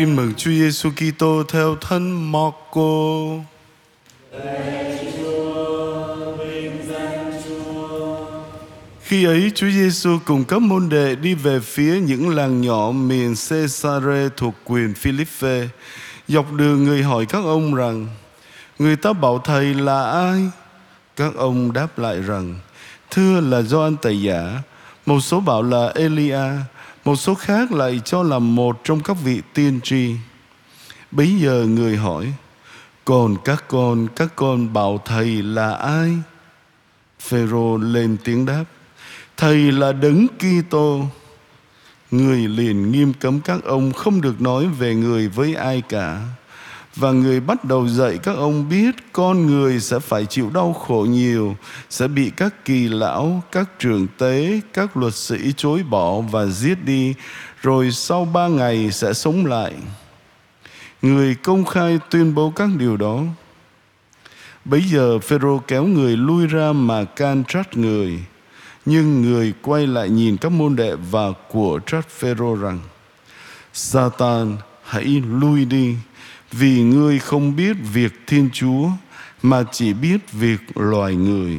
Tin mừng Chúa Giêsu Kitô theo thân Marco. Khi ấy Chúa Giêsu cùng các môn đệ đi về phía những làng nhỏ miền Caesarea thuộc quyền Philippe. Dọc đường người hỏi các ông rằng: Người ta bảo thầy là ai? Các ông đáp lại rằng: Thưa là Gioan Tẩy Giả. Một số bảo là Elia, một số khác lại cho là một trong các vị tiên tri. Bấy giờ người hỏi: Còn các con, các con bảo thầy là ai? Phêrô lên tiếng đáp: Thầy là Đấng Kitô. Người liền nghiêm cấm các ông không được nói về người với ai cả. Và người bắt đầu dạy các ông biết con người sẽ phải chịu đau khổ nhiều, sẽ bị các kỳ lão, các trưởng tế, các luật sĩ chối bỏ và giết đi, rồi sau ba ngày sẽ sống lại. Người công khai tuyên bố các điều đó. Bấy giờ Phêrô kéo người lui ra mà can trách người. Nhưng người quay lại nhìn các môn đệ và của trách Phêrô rằng: Satan, hãy lui đi, vì ngươi không biết việc Thiên Chúa mà chỉ biết việc loài người.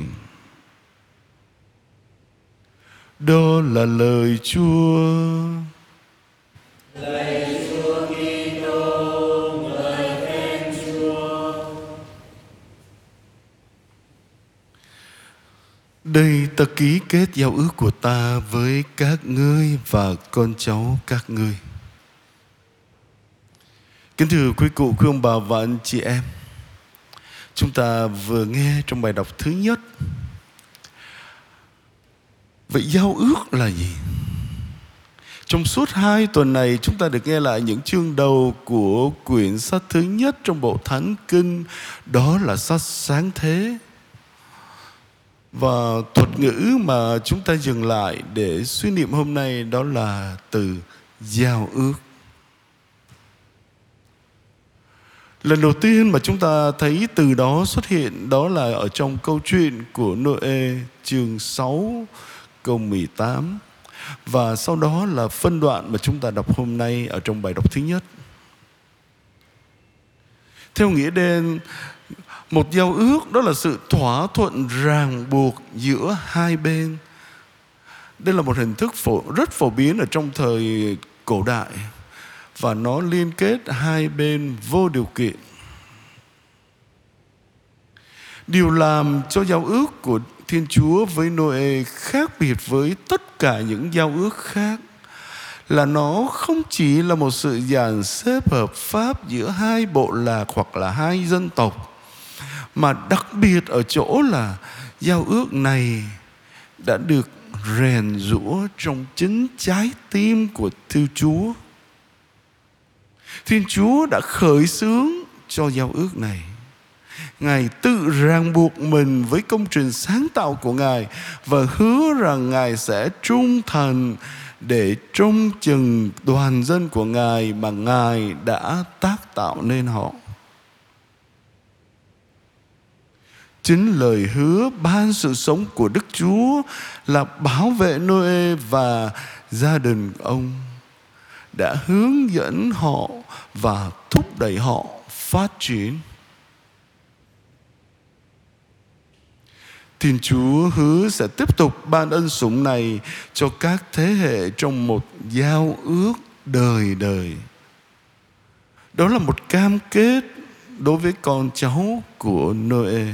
Đó là lời Chúa. Lời Chúa Kitô, ngợi khen Chúa. Đây ta ký kết giao ước của ta với các ngươi và con cháu các ngươi. Kính thưa quý cụ, quý ông bà và anh chị em. Chúng ta vừa nghe trong bài đọc thứ nhất. Vậy giao ước là gì? Trong suốt hai tuần này chúng ta được nghe lại những chương đầu của quyển sách thứ nhất trong bộ Thánh Kinh. Đó là sách Sáng Thế. Và thuật ngữ mà chúng ta dừng lại để suy niệm hôm nay đó là từ giao ước. Lần đầu tiên mà chúng ta thấy từ đó xuất hiện đó là ở trong câu chuyện của Noe chương 6 câu 18 và sau đó là phân đoạn mà chúng ta đọc hôm nay ở trong bài đọc thứ nhất. Theo nghĩa đen một giao ước đó là sự thỏa thuận ràng buộc giữa hai bên. Đây là một hình thức phổ, rất phổ biến ở trong thời cổ đại và nó liên kết hai bên vô điều kiện. Điều làm cho giao ước của Thiên Chúa với Noe khác biệt với tất cả những giao ước khác là nó không chỉ là một sự dàn xếp hợp pháp giữa hai bộ lạc hoặc là hai dân tộc, mà đặc biệt ở chỗ là giao ước này đã được rèn rũa trong chính trái tim của Thiên Chúa Thiên Chúa đã khởi xướng cho giao ước này. Ngài tự ràng buộc mình với công trình sáng tạo của Ngài và hứa rằng Ngài sẽ trung thành để trông chừng đoàn dân của Ngài mà Ngài đã tác tạo nên họ. Chính lời hứa ban sự sống của Đức Chúa là bảo vệ Noe và gia đình ông đã hướng dẫn họ và thúc đẩy họ phát triển. Thiên Chúa hứa sẽ tiếp tục ban ân sủng này cho các thế hệ trong một giao ước đời đời. Đó là một cam kết đối với con cháu của Noe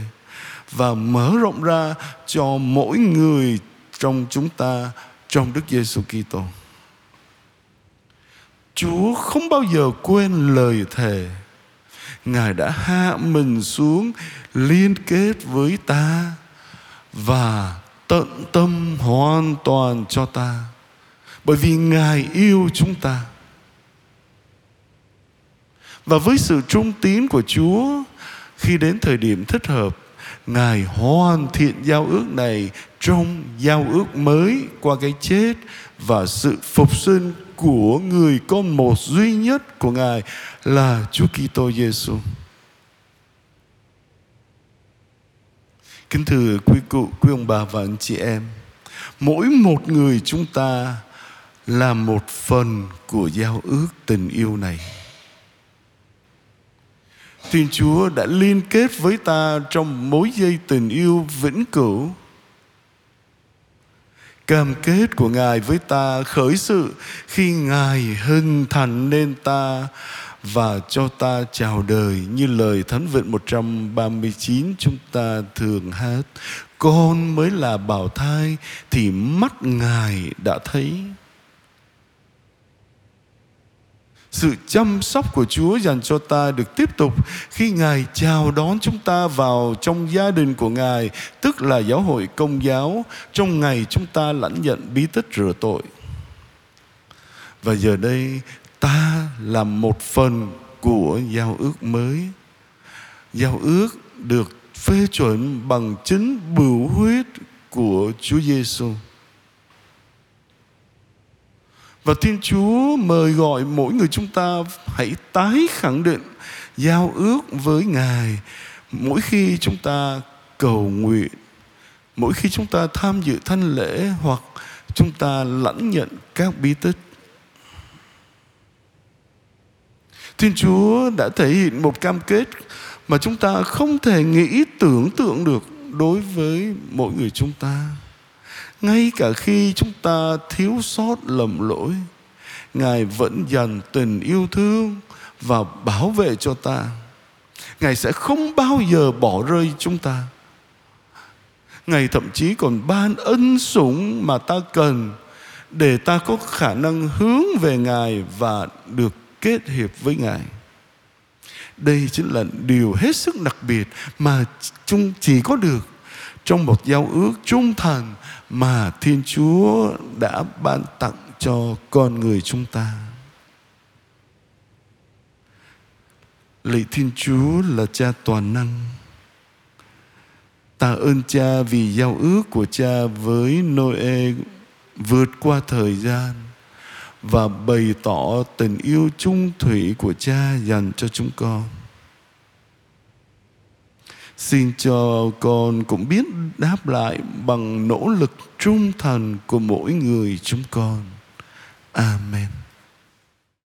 và mở rộng ra cho mỗi người trong chúng ta trong Đức Giêsu Kitô. Chúa không bao giờ quên lời thề. Ngài đã hạ mình xuống liên kết với ta và tận tâm hoàn toàn cho ta. Bởi vì Ngài yêu chúng ta. Và với sự trung tín của Chúa, khi đến thời điểm thích hợp, Ngài hoàn thiện giao ước này trong giao ước mới qua cái chết và sự phục sinh của người con một duy nhất của Ngài là Chúa Kitô Giêsu. Kính thưa quý cụ, quý ông bà và anh chị em, mỗi một người chúng ta là một phần của giao ước tình yêu này. Thiên Chúa đã liên kết với ta trong mối dây tình yêu vĩnh cửu. Cam kết của Ngài với ta khởi sự khi Ngài hình thành nên ta và cho ta chào đời như lời Thánh Vịnh 139 chúng ta thường hát. Con mới là bào thai thì mắt Ngài đã thấy. Sự chăm sóc của Chúa dành cho ta được tiếp tục khi Ngài chào đón chúng ta vào trong gia đình của Ngài, tức là giáo hội công giáo, trong ngày chúng ta lãnh nhận bí tích rửa tội. Và giờ đây ta là một phần của giao ước mới. Giao ước được phê chuẩn bằng chính bửu huyết của Chúa Giêsu. Và Thiên Chúa mời gọi mỗi người chúng ta hãy tái khẳng định giao ước với Ngài mỗi khi chúng ta cầu nguyện, mỗi khi chúng ta tham dự thanh lễ hoặc chúng ta lãnh nhận các bí tích. Thiên Chúa đã thể hiện một cam kết mà chúng ta không thể nghĩ tưởng tượng được đối với mỗi người chúng ta ngay cả khi chúng ta thiếu sót lầm lỗi, ngài vẫn dành tình yêu thương và bảo vệ cho ta. Ngài sẽ không bao giờ bỏ rơi chúng ta. Ngài thậm chí còn ban ân sủng mà ta cần để ta có khả năng hướng về ngài và được kết hiệp với ngài. Đây chính là điều hết sức đặc biệt mà chúng chỉ có được trong một giao ước trung thành mà Thiên Chúa đã ban tặng cho con người chúng ta. Lạy Thiên Chúa là cha toàn năng. Ta ơn cha vì giao ước của cha với Noe vượt qua thời gian và bày tỏ tình yêu trung thủy của cha dành cho chúng con. Xin cho con cũng biết đáp lại bằng nỗ lực trung thành của mỗi người chúng con. Amen.